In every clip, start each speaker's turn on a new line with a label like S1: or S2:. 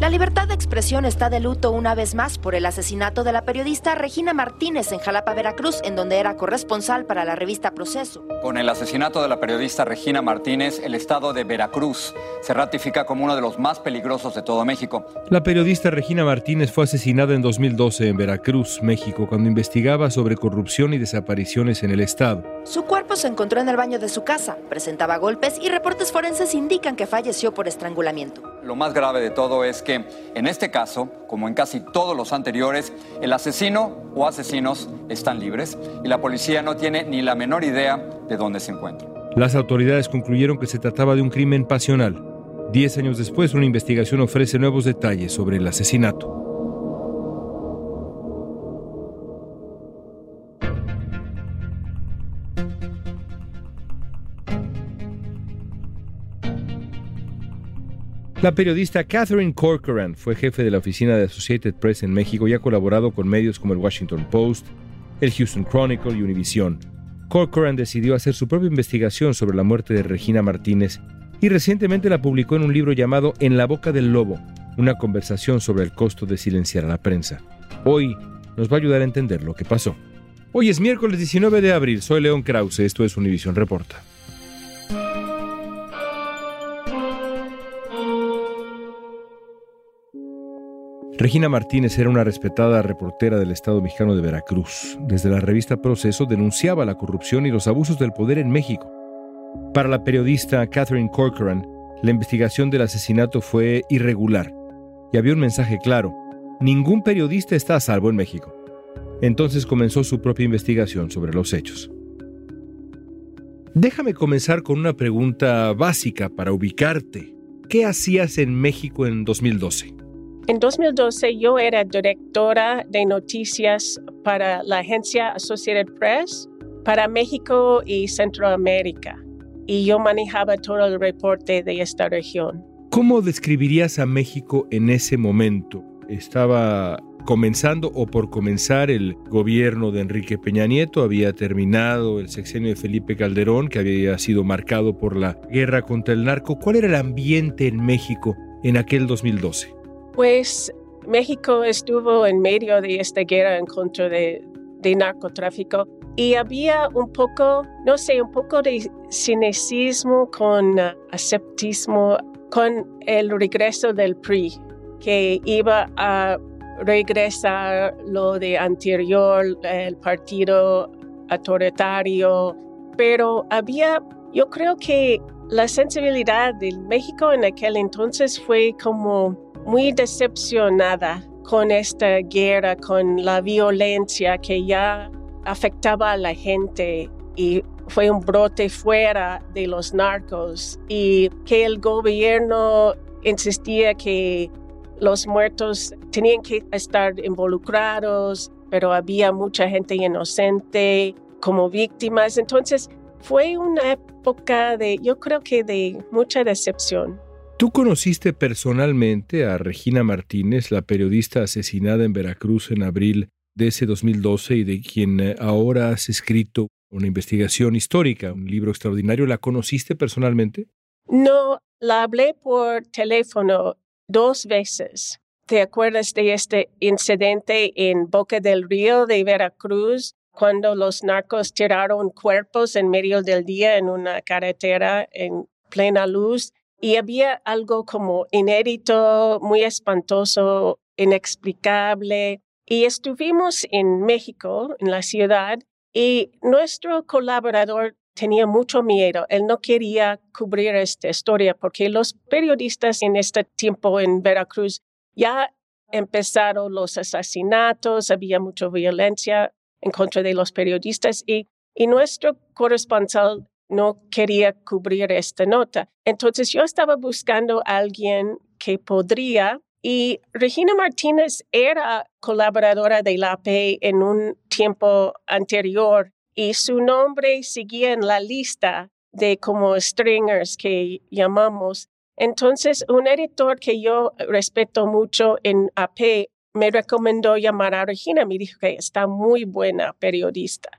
S1: La libertad de expresión está de luto una vez más por el asesinato de la periodista Regina Martínez en Jalapa, Veracruz, en donde era corresponsal para la revista Proceso.
S2: Con el asesinato de la periodista Regina Martínez, el estado de Veracruz se ratifica como uno de los más peligrosos de todo México.
S3: La periodista Regina Martínez fue asesinada en 2012 en Veracruz, México, cuando investigaba sobre corrupción y desapariciones en el estado.
S1: Su cuerpo se encontró en el baño de su casa, presentaba golpes y reportes forenses indican que falleció por estrangulamiento.
S2: Lo más grave de todo es que en este caso, como en casi todos los anteriores, el asesino o asesinos están libres y la policía no tiene ni la menor idea de dónde se encuentran.
S3: Las autoridades concluyeron que se trataba de un crimen pasional. Diez años después, una investigación ofrece nuevos detalles sobre el asesinato. La periodista Catherine Corcoran fue jefe de la oficina de Associated Press en México y ha colaborado con medios como el Washington Post, el Houston Chronicle y Univision. Corcoran decidió hacer su propia investigación sobre la muerte de Regina Martínez y recientemente la publicó en un libro llamado En la boca del lobo, una conversación sobre el costo de silenciar a la prensa. Hoy nos va a ayudar a entender lo que pasó. Hoy es miércoles 19 de abril, soy León Krause, esto es Univision Reporta. Regina Martínez era una respetada reportera del Estado mexicano de Veracruz. Desde la revista Proceso denunciaba la corrupción y los abusos del poder en México. Para la periodista Catherine Corcoran, la investigación del asesinato fue irregular y había un mensaje claro. Ningún periodista está a salvo en México. Entonces comenzó su propia investigación sobre los hechos. Déjame comenzar con una pregunta básica para ubicarte. ¿Qué hacías en México en 2012?
S4: En 2012 yo era directora de noticias para la agencia Associated Press para México y Centroamérica y yo manejaba todo el reporte de esta región.
S3: ¿Cómo describirías a México en ese momento? ¿Estaba comenzando o por comenzar el gobierno de Enrique Peña Nieto? ¿Había terminado el sexenio de Felipe Calderón que había sido marcado por la guerra contra el narco? ¿Cuál era el ambiente en México en aquel 2012?
S4: Pues México estuvo en medio de esta guerra en contra de, narcotráfico y había un poco, no sé, un poco de cinecismo con aseptismo con el regreso del PRI, que iba a regresar lo de anterior, el partido autoritario, pero había, yo creo que la sensibilidad de México en aquel entonces fue como muy decepcionada con esta guerra, con la violencia que ya afectaba a la gente y fue un brote fuera de los narcos y que el gobierno insistía que los muertos tenían que estar involucrados, pero había mucha gente inocente como víctimas. Entonces fue una época de, yo creo que de mucha decepción.
S3: Tú conociste personalmente a Regina Martínez, la periodista asesinada en Veracruz en abril de ese 2012 y de quien eh, ahora has escrito una investigación histórica, un libro extraordinario. ¿La conociste personalmente?
S4: No, la hablé por teléfono dos veces. ¿Te acuerdas de este incidente en Boca del Río de Veracruz, cuando los narcos tiraron cuerpos en medio del día en una carretera en plena luz? Y había algo como inédito, muy espantoso, inexplicable. Y estuvimos en México, en la ciudad, y nuestro colaborador tenía mucho miedo. Él no quería cubrir esta historia porque los periodistas en este tiempo en Veracruz ya empezaron los asesinatos, había mucha violencia en contra de los periodistas y, y nuestro corresponsal no quería cubrir esta nota. Entonces yo estaba buscando a alguien que podría y Regina Martínez era colaboradora de la AP en un tiempo anterior y su nombre seguía en la lista de como stringers que llamamos. Entonces, un editor que yo respeto mucho en AP me recomendó llamar a Regina. Me dijo que está muy buena periodista.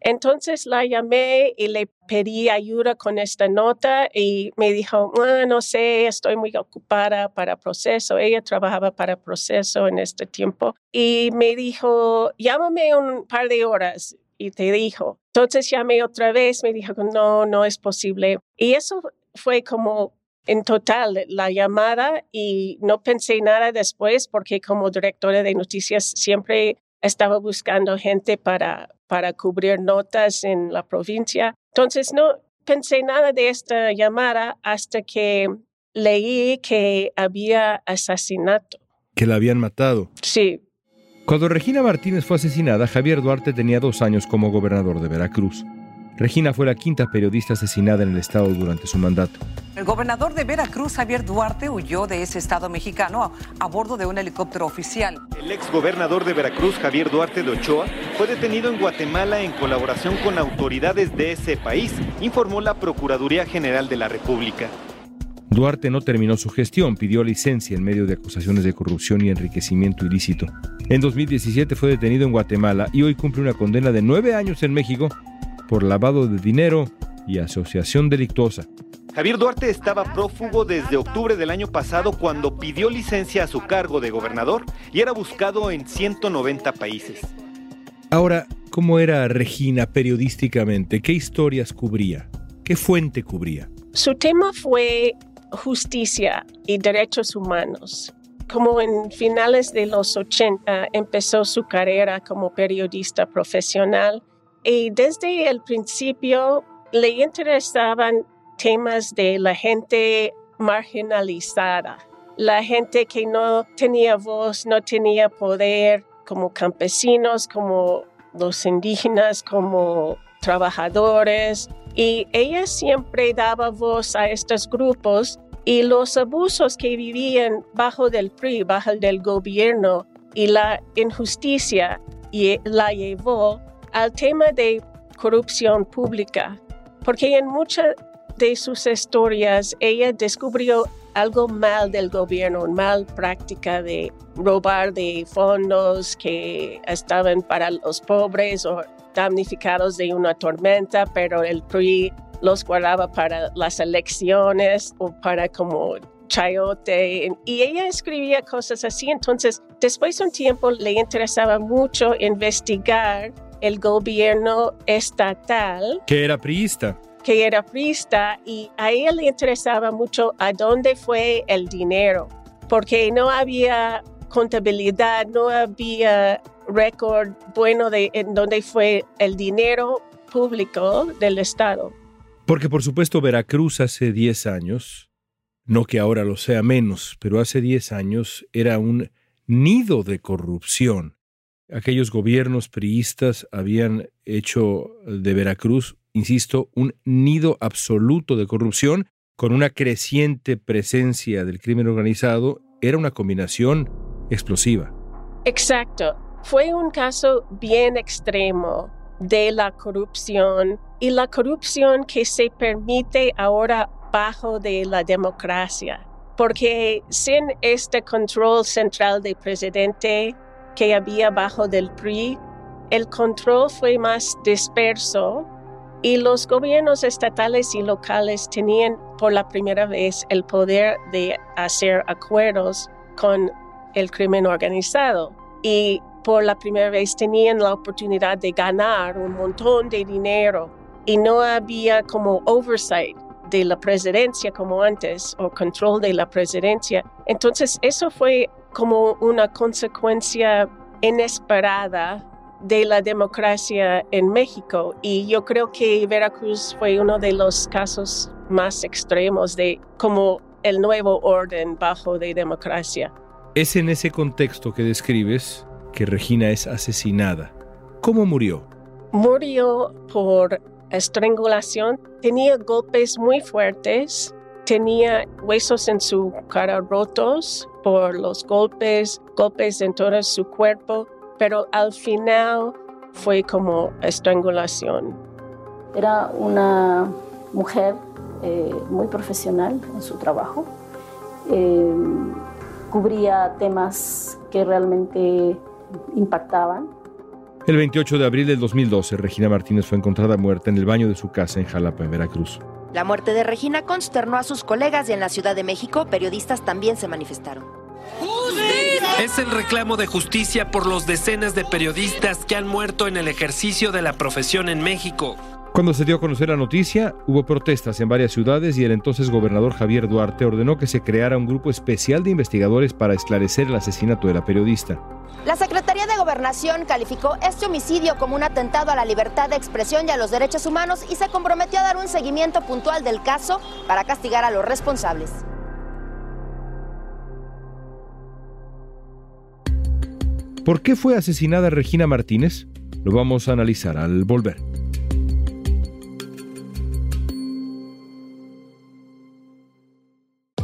S4: Entonces la llamé y le pedí ayuda con esta nota y me dijo, ah, no sé, estoy muy ocupada para proceso. Ella trabajaba para proceso en este tiempo y me dijo, llámame un par de horas y te dijo. Entonces llamé otra vez, me dijo, no, no es posible. Y eso fue como en total la llamada y no pensé nada después porque como directora de noticias siempre estaba buscando gente para para cubrir notas en la provincia. Entonces no pensé nada de esta llamada hasta que leí que había asesinato.
S3: Que la habían matado.
S4: Sí.
S3: Cuando Regina Martínez fue asesinada, Javier Duarte tenía dos años como gobernador de Veracruz. Regina fue la quinta periodista asesinada en el estado durante su mandato.
S5: El gobernador de Veracruz, Javier Duarte, huyó de ese estado mexicano a, bordo de un helicóptero oficial.
S6: El ex gobernador de Veracruz, Javier Duarte de Ochoa, fue detenido en Guatemala en colaboración con autoridades de ese país, informó la Procuraduría General de la República.
S3: Duarte no terminó su gestión, pidió licencia en medio de acusaciones de corrupción y enriquecimiento ilícito. En 2017 fue detenido en Guatemala y hoy cumple una condena de nueve años en México por lavado de dinero y asociación delictuosa.
S6: Javier Duarte estaba prófugo desde octubre del año pasado cuando pidió licencia a su cargo de gobernador y era buscado en 190 países.
S3: Ahora, ¿cómo era Regina periodísticamente? ¿Qué historias cubría? ¿Qué fuente cubría?
S4: Su tema fue justicia y derechos humanos. Como en finales de los 80 empezó su carrera como periodista profesional y desde el principio le interesaban temas de la gente marginalizada, la gente que no tenía voz, no tenía poder, como campesinos, como los indígenas, como trabajadores. Y ella siempre daba voz a estos grupos y los abusos que vivían bajo del PRI, bajo del gobierno y la injusticia y la llevó al tema de corrupción pública, porque en muchas de sus historias ella descubrió algo mal del gobierno, mal práctica de robar de fondos que estaban para los pobres o damnificados de una tormenta, pero el PRI los guardaba para las elecciones o para como chayote. Y ella escribía cosas así. Entonces, después de un tiempo le interesaba mucho investigar el gobierno estatal.
S3: Que era priista.
S4: Que era priista y a él le interesaba mucho a dónde fue el dinero, porque no había contabilidad, no había récord bueno de en dónde fue el dinero público del Estado.
S3: Porque por supuesto Veracruz hace 10 años, no que ahora lo sea menos, pero hace 10 años era un nido de corrupción. Aquellos gobiernos priistas habían hecho de Veracruz, insisto, un nido absoluto de corrupción con una creciente presencia del crimen organizado. Era una combinación explosiva.
S4: Exacto. Fue un caso bien extremo de la corrupción y la corrupción que se permite ahora bajo de la democracia. Porque sin este control central del presidente que había bajo del PRI, el control fue más disperso y los gobiernos estatales y locales tenían por la primera vez el poder de hacer acuerdos con el crimen organizado. Y por la primera vez tenían la oportunidad de ganar un montón de dinero y no había como oversight de la presidencia como antes o control de la presidencia. Entonces eso fue como una consecuencia inesperada de la democracia en México y yo creo que Veracruz fue uno de los casos más extremos de como el nuevo orden bajo de democracia.
S3: Es en ese contexto que describes que Regina es asesinada. ¿Cómo murió?
S4: Murió por estrangulación. Tenía golpes muy fuertes. Tenía huesos en su cara rotos por los golpes, golpes en todo su cuerpo, pero al final fue como estrangulación.
S7: Era una mujer eh, muy profesional en su trabajo. Eh, cubría temas que realmente impactaban.
S3: El 28 de abril del 2012, Regina Martínez fue encontrada muerta en el baño de su casa en Jalapa, en Veracruz.
S1: La muerte de Regina consternó a sus colegas y en la Ciudad de México periodistas también se manifestaron.
S8: Es el reclamo de justicia por los decenas de periodistas que han muerto en el ejercicio de la profesión en México.
S3: Cuando se dio a conocer la noticia, hubo protestas en varias ciudades y el entonces gobernador Javier Duarte ordenó que se creara un grupo especial de investigadores para esclarecer el asesinato de la periodista.
S1: La Secretaría de Gobernación calificó este homicidio como un atentado a la libertad de expresión y a los derechos humanos y se comprometió a dar un seguimiento puntual del caso para castigar a los responsables.
S3: ¿Por qué fue asesinada Regina Martínez? Lo vamos a analizar al volver.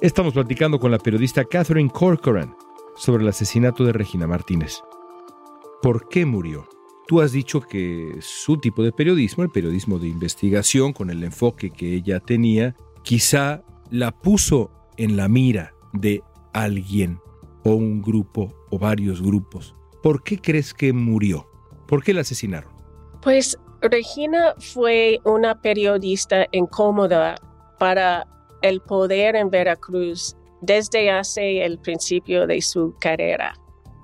S3: Estamos platicando con la periodista Catherine Corcoran sobre el asesinato de Regina Martínez. ¿Por qué murió? Tú has dicho que su tipo de periodismo, el periodismo de investigación, con el enfoque que ella tenía, quizá la puso en la mira de alguien o un grupo o varios grupos. ¿Por qué crees que murió? ¿Por qué la asesinaron?
S4: Pues Regina fue una periodista incómoda para el poder en Veracruz desde hace el principio de su carrera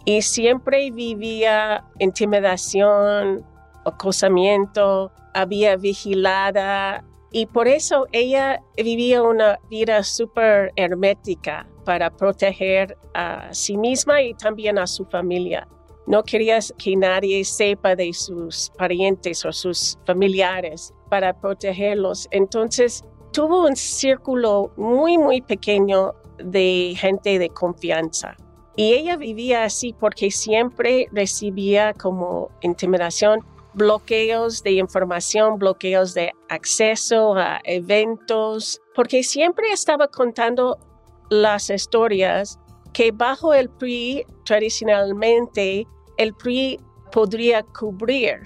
S4: y siempre vivía intimidación, acosamiento, había vigilada Y por eso ella vivía una vida súper hermética para proteger a sí misma y también a su familia. No quería que nadie sepa de sus parientes o sus familiares para protegerlos. Entonces tuvo un círculo muy, muy pequeño de gente de confianza. Y ella vivía así porque siempre recibía como intimidación bloqueos de información, bloqueos de acceso a eventos, porque siempre estaba contando las historias que bajo el PRI tradicionalmente el PRI podría cubrir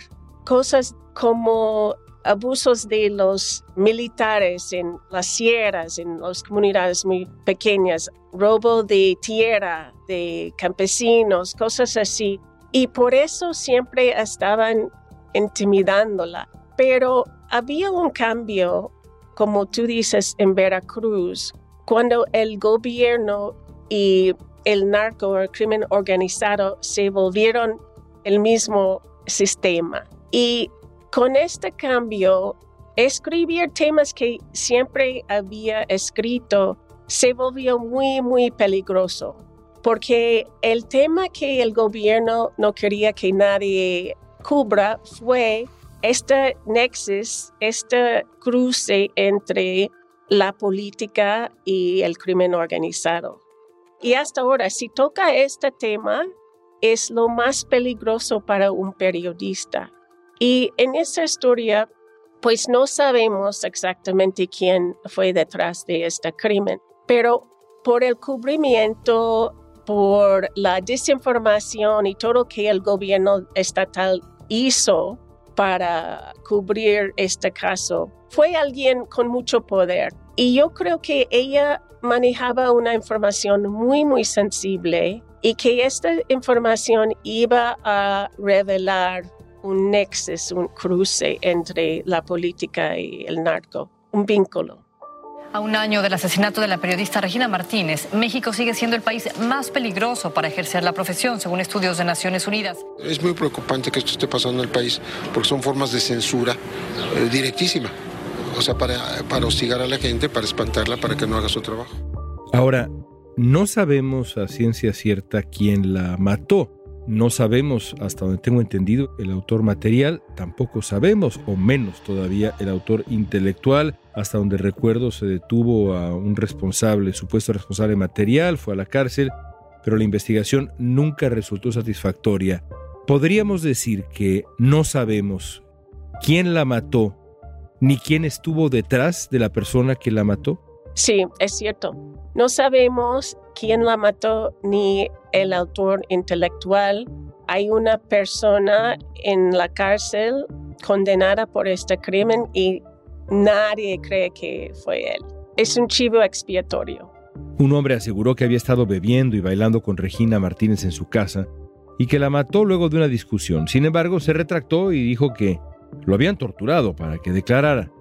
S4: cosas como abusos de los militares en las sierras, en las comunidades muy pequeñas, robo de tierra de campesinos, cosas así. Y por eso siempre estaban intimidándola. Pero había un cambio, como tú dices, en Veracruz, cuando el gobierno y el narco, el crimen organizado, se volvieron el mismo sistema. Y con este cambio, escribir temas que siempre había escrito se volvió muy, muy peligroso, porque el tema que el gobierno no quería que nadie cubra fue este nexus, este cruce entre la política y el crimen organizado. Y hasta ahora, si toca este tema, es lo más peligroso para un periodista. Y en esta historia, pues no sabemos exactamente quién fue detrás de este crimen, pero por el cubrimiento, por la desinformación y todo lo que el gobierno estatal hizo para cubrir este caso, fue alguien con mucho poder. Y yo creo que ella manejaba una información muy, muy sensible y que esta información iba a revelar un nexus, un cruce entre la política y el narco, un vínculo.
S9: A un año del asesinato de la periodista Regina Martínez, México sigue siendo el país más peligroso para ejercer la profesión, según estudios de Naciones Unidas.
S10: Es muy preocupante que esto esté pasando en el país, porque son formas de censura eh, directísima, o sea, para, para hostigar a la gente, para espantarla, para que no haga su trabajo.
S3: Ahora, no sabemos a ciencia cierta quién la mató. No sabemos, hasta donde tengo entendido, el autor material, tampoco sabemos, o menos todavía, el autor intelectual. Hasta donde recuerdo se detuvo a un responsable, supuesto responsable material, fue a la cárcel, pero la investigación nunca resultó satisfactoria. Podríamos decir que no sabemos quién la mató, ni quién estuvo detrás de la persona que la mató.
S4: Sí, es cierto. No sabemos quién la mató ni el autor intelectual. Hay una persona en la cárcel condenada por este crimen y nadie cree que fue él. Es un chivo expiatorio.
S3: Un hombre aseguró que había estado bebiendo y bailando con Regina Martínez en su casa y que la mató luego de una discusión. Sin embargo, se retractó y dijo que lo habían torturado para que declarara.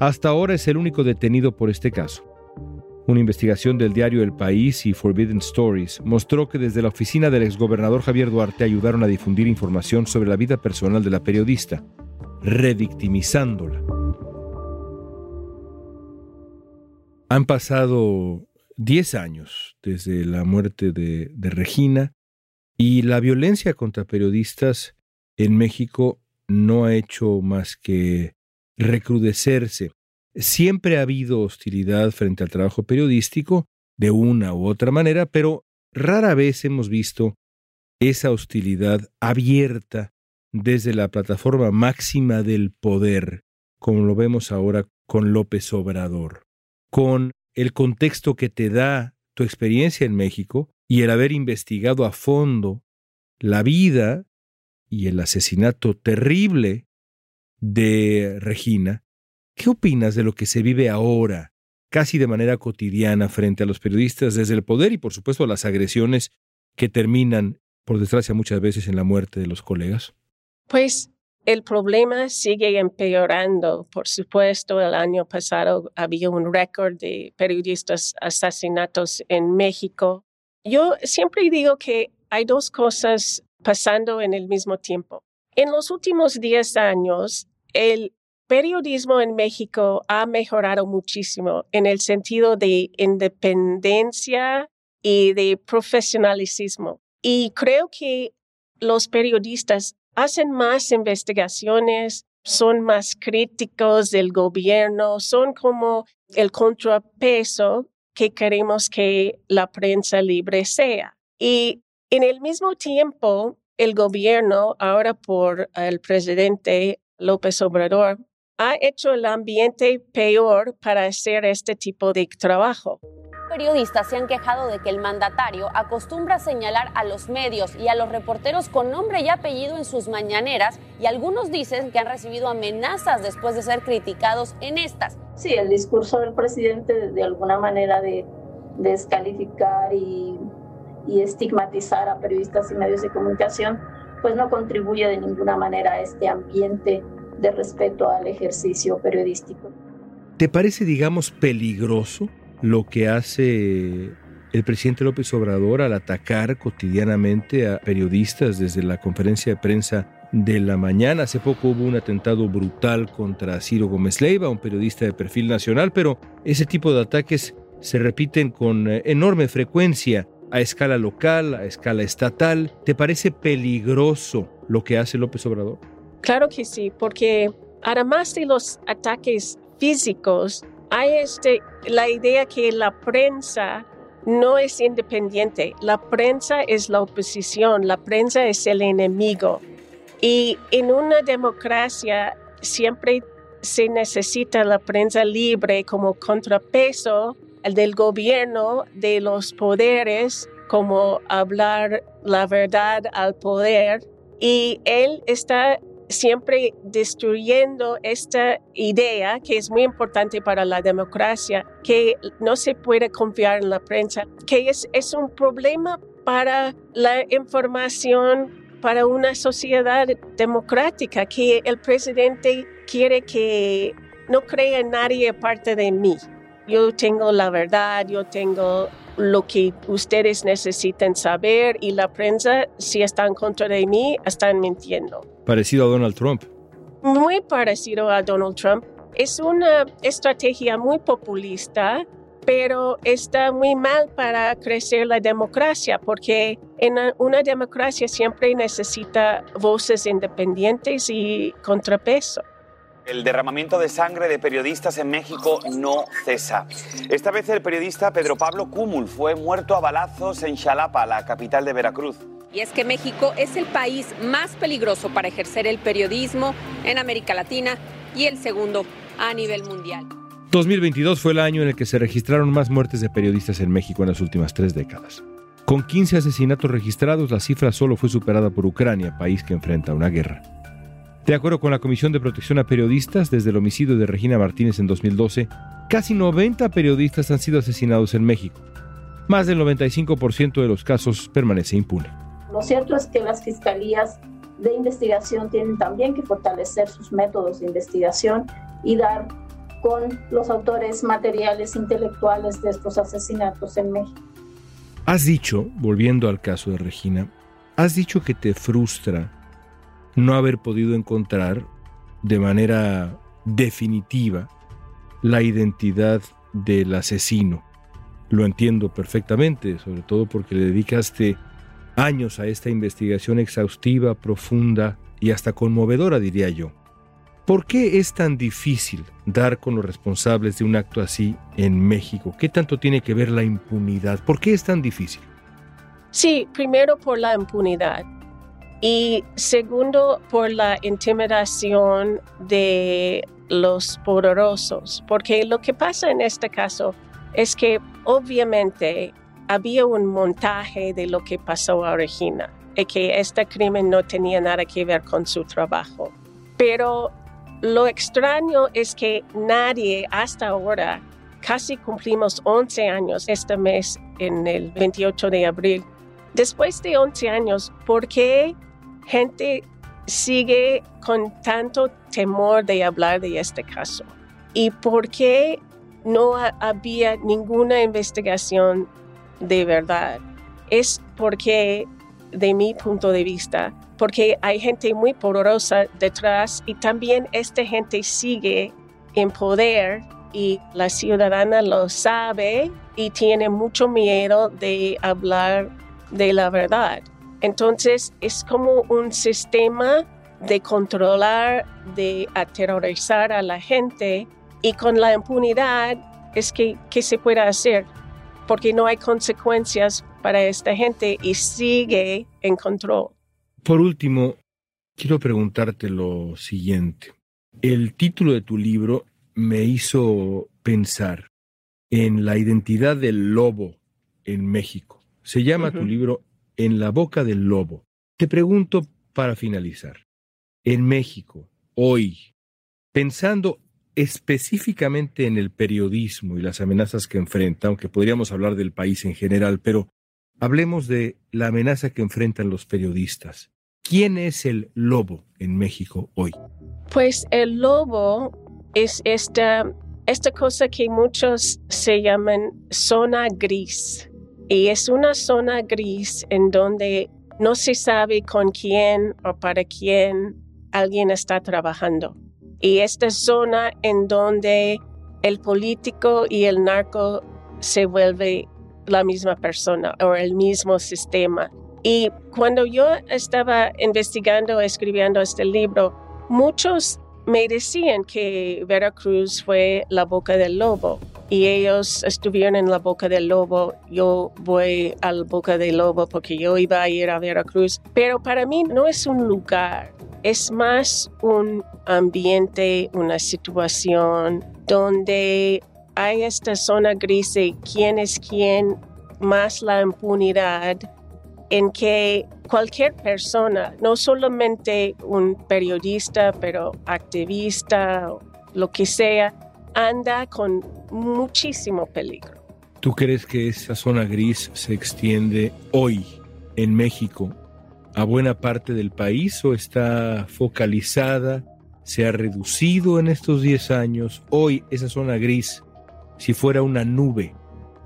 S3: Hasta ahora es el único detenido por este caso. Una investigación del diario El País y Forbidden Stories mostró que desde la oficina del exgobernador Javier Duarte ayudaron a difundir información sobre la vida personal de la periodista, revictimizándola. Han pasado 10 años desde la muerte de, de Regina y la violencia contra periodistas en México no ha hecho más que recrudecerse. Siempre ha habido hostilidad frente al trabajo periodístico, de una u otra manera, pero rara vez hemos visto esa hostilidad abierta desde la plataforma máxima del poder, como lo vemos ahora con López Obrador, con el contexto que te da tu experiencia en México y el haber investigado a fondo la vida y el asesinato terrible de Regina, ¿Qué opinas de lo que se vive ahora, casi de manera cotidiana, frente a los periodistas desde el poder y por supuesto las agresiones que terminan, por desgracia, muchas veces en la muerte de los colegas?
S4: Pues el problema sigue empeorando. Por supuesto, el año pasado había un récord de periodistas asesinatos en México. Yo siempre digo que hay dos cosas pasando en el mismo tiempo. En los últimos 10 años, el periodismo en México ha mejorado muchísimo en el sentido de independencia y de profesionalismo. Y creo que los periodistas hacen más investigaciones, son más críticos del gobierno, son como el contrapeso que queremos que la prensa libre sea. Y en el mismo tiempo, el gobierno, ahora por el presidente López Obrador, ha hecho el ambiente peor para hacer este tipo de trabajo
S11: periodistas se han quejado de que el mandatario acostumbra a señalar a los medios y a los reporteros con nombre y apellido en sus mañaneras y algunos dicen que han recibido amenazas después de ser criticados en estas.
S7: Sí, el discurso del presidente de alguna manera de descalificar y, y estigmatizar a periodistas y medios de comunicación, pues no contribuye de ninguna manera a este ambiente de respeto al ejercicio periodístico.
S3: ¿Te parece, digamos, peligroso lo que hace el presidente López Obrador al atacar cotidianamente a periodistas desde la conferencia de prensa de la mañana. Hace poco hubo un atentado brutal contra Ciro Gómez Leiva, un periodista de perfil nacional, pero ese tipo de ataques se repiten con eh, enorme frecuencia a escala local, a escala estatal. ¿Te parece peligroso lo que hace López Obrador?
S4: Claro que sí, porque además de los ataques físicos, hay este, la idea que la prensa no es independiente, la prensa es la oposición, la prensa es el enemigo. Y en una democracia siempre se necesita la prensa libre como contrapeso del gobierno, de los poderes, como hablar la verdad al poder. Y él está siempre destruyendo esta idea que es muy importante para la democracia, que no se puede confiar en la prensa, que es, un problema para la información, para una sociedad democrática, que el presidente quiere que no crea nadie aparte de mí. Yo tengo la verdad, yo tengo lo que ustedes necesitan saber y la prensa, si están contra de mí, están mintiendo.
S3: Parecido a Donald Trump.
S4: Muy parecido a Donald Trump. Es una estrategia muy populista, pero está muy mal para crecer la democracia, porque en una democracia siempre necesita voces independientes y contrapeso.
S12: El derramamiento de sangre de periodistas en México no cesa. Esta vez el periodista Pedro Pablo Cúmul fue muerto a balazos en Xalapa, la capital de Veracruz.
S13: Y es que México es el país más peligroso para ejercer el periodismo en América Latina y el segundo a nivel mundial.
S3: 2022 fue el año en el que se registraron más muertes de periodistas en México en las últimas tres décadas. Con 15 asesinatos registrados, la cifra solo fue superada por Ucrania, país que enfrenta una guerra. De acuerdo con la Comisión de Protección a Periodistas, desde el homicidio de Regina Martínez en 2012, casi 90 periodistas han sido asesinados en México. Más del 95% de los casos permanece impune.
S7: Lo cierto es que las fiscalías de investigación tienen también que fortalecer sus métodos de investigación y dar con los autores materiales intelectuales de estos asesinatos en México.
S3: Has dicho, volviendo al caso de Regina, has dicho que te frustra no haber podido encontrar de manera definitiva la identidad del asesino. Lo entiendo perfectamente, sobre todo porque le dedicaste años a esta investigación exhaustiva, profunda y hasta conmovedora, diría yo. ¿Por qué es tan difícil dar con los responsables de un acto así en México? ¿Qué tanto tiene que ver la impunidad? ¿Por qué es tan difícil?
S4: Sí, primero por la impunidad. Y segundo, por la intimidación de los poderosos, porque lo que pasa en este caso es que obviamente había un montaje de lo que pasó a Regina y que este crimen no tenía nada que ver con su trabajo. Pero lo extraño es que nadie hasta ahora, casi cumplimos 11 años este mes en el 28 de abril, después de 11 años, ¿por qué gente sigue con tanto temor de hablar de este caso? ¿Y por qué no había ninguna investigación de verdad? Es porque, de mi punto de vista, porque hay gente muy poderosa detrás y también esta gente sigue en poder y la ciudadana lo sabe y tiene mucho miedo de hablar de la verdad. Entonces es como un sistema de controlar, de aterrorizar a la gente y con la impunidad es que, ¿qué se puede hacer? Porque no hay consecuencias para esta gente y sigue en control.
S3: Por último, quiero preguntarte lo siguiente. El título de tu libro me hizo pensar en la identidad del lobo en México. Se llama tu libro En la boca del lobo. Te pregunto para finalizar, en México, hoy, pensando específicamente en el periodismo y las amenazas que enfrenta, aunque podríamos hablar del país en general, pero hablemos de la amenaza que enfrentan los periodistas. ¿Quién es el lobo en México hoy?
S4: Pues el lobo es esta, cosa que muchos se llaman zona gris. Y es una zona gris en donde no se sabe con quién o para quién alguien está trabajando. Y esta zona en donde el político y el narco se vuelve la misma persona o el mismo sistema. Y cuando yo estaba investigando, escribiendo este libro, muchos me decían que Veracruz fue la boca del lobo y ellos estuvieron en la boca del lobo. Yo voy a la boca del lobo porque yo iba a ir a Veracruz, pero para mí no es un lugar, es más un ambiente, una situación donde hay esta zona gris de quién es quién, más la impunidad en que cualquier persona, no solamente un periodista, pero activista, lo que sea, anda con muchísimo peligro.
S3: ¿Tú crees que esa zona gris se extiende hoy en México a buena parte del país o está focalizada? ¿Se ha reducido en estos 10 años? Hoy esa zona gris, si fuera una nube,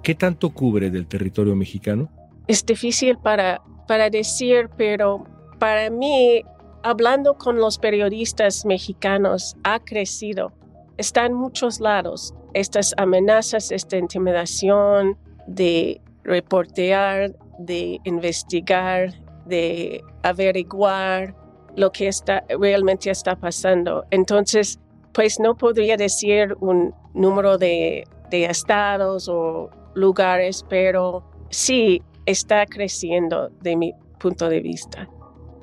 S3: ¿qué tanto cubre del territorio mexicano?
S4: Es difícil para, para decir, pero para mí, hablando con los periodistas mexicanos, ha crecido. Está en muchos lados. Estas amenazas, esta intimidación de reportear, de investigar, de averiguar lo que está, realmente está pasando. Entonces, pues no podría decir un número de, de estados o lugares, pero sí está creciendo de mi punto de vista.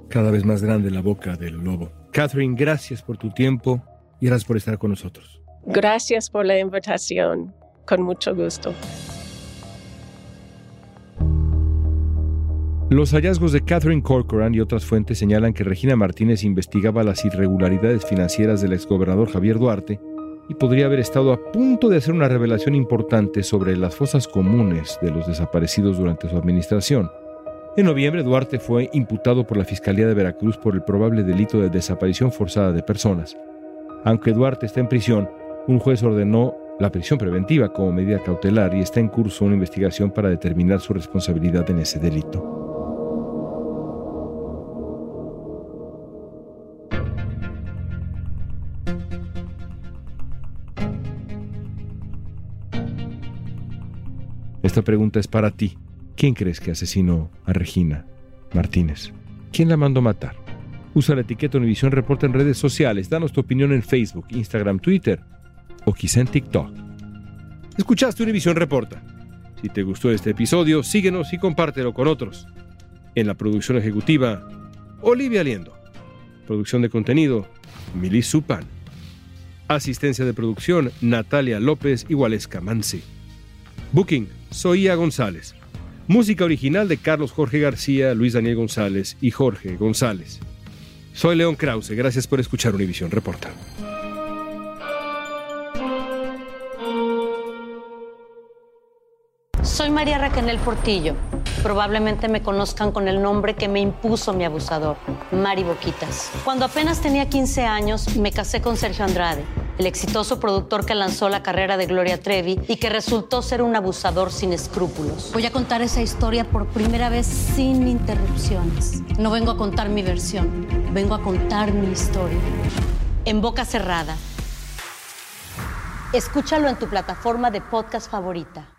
S3: Cada vez más grande la boca del lobo. Catherine, gracias por tu tiempo y gracias por estar con nosotros.
S4: Gracias por la invitación. Con mucho gusto.
S3: Los hallazgos de Catherine Corcoran y otras fuentes señalan que Regina Martínez investigaba las irregularidades financieras del exgobernador Javier Duarte y podría haber estado a punto de hacer una revelación importante sobre las fosas comunes de los desaparecidos durante su administración. En noviembre, Duarte fue imputado por la Fiscalía de Veracruz por el probable delito de desaparición forzada de personas. Aunque Duarte está en prisión, un juez ordenó la prisión preventiva como medida cautelar y está en curso una investigación para determinar su responsabilidad en ese delito. Pregunta es para ti. ¿Quién crees que asesinó a Regina Martínez? ¿Quién la mandó matar? Usa la etiqueta Univisión Reporta en redes sociales. Danos tu opinión en Facebook, Instagram, Twitter o quizá en TikTok. Escuchaste Univisión Reporta. Si te gustó este episodio, síguenos y compártelo con otros. En la producción ejecutiva, Olivia Liendo. Producción de contenido, Milis Supan. Asistencia de producción, Natalia López y Waleska Mansi. Booking, Soía González. Música original de Carlos Jorge García, Luis Daniel González y Jorge González. Soy León Krause, gracias por escuchar Univisión Reporta.
S14: Soy María Raquel Portillo. Probablemente me conozcan con el nombre que me impuso mi abusador, Mari Boquitas. Cuando apenas tenía 15 años, me casé con Sergio Andrade el exitoso productor que lanzó la carrera de Gloria Trevi y que resultó ser un abusador sin escrúpulos. Voy a contar esa historia por primera vez sin interrupciones. No vengo a contar mi versión, vengo a contar mi historia. En boca cerrada. Escúchalo en tu plataforma de podcast favorita.